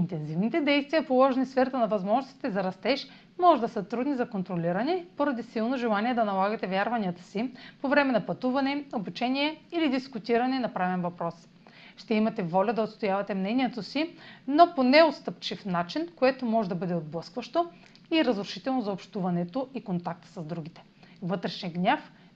Интензивните действия, положени в сферата на възможностите за растеж, може да са трудни за контролиране поради силно желание да налагате вярванията си по време на пътуване, обучение или дискутиране на правен въпрос. Ще имате воля да отстоявате мнението си, но по неостъпчив начин, което може да бъде отблъскващо и разрушително за общуването и контакта с другите. Вътрешен гняв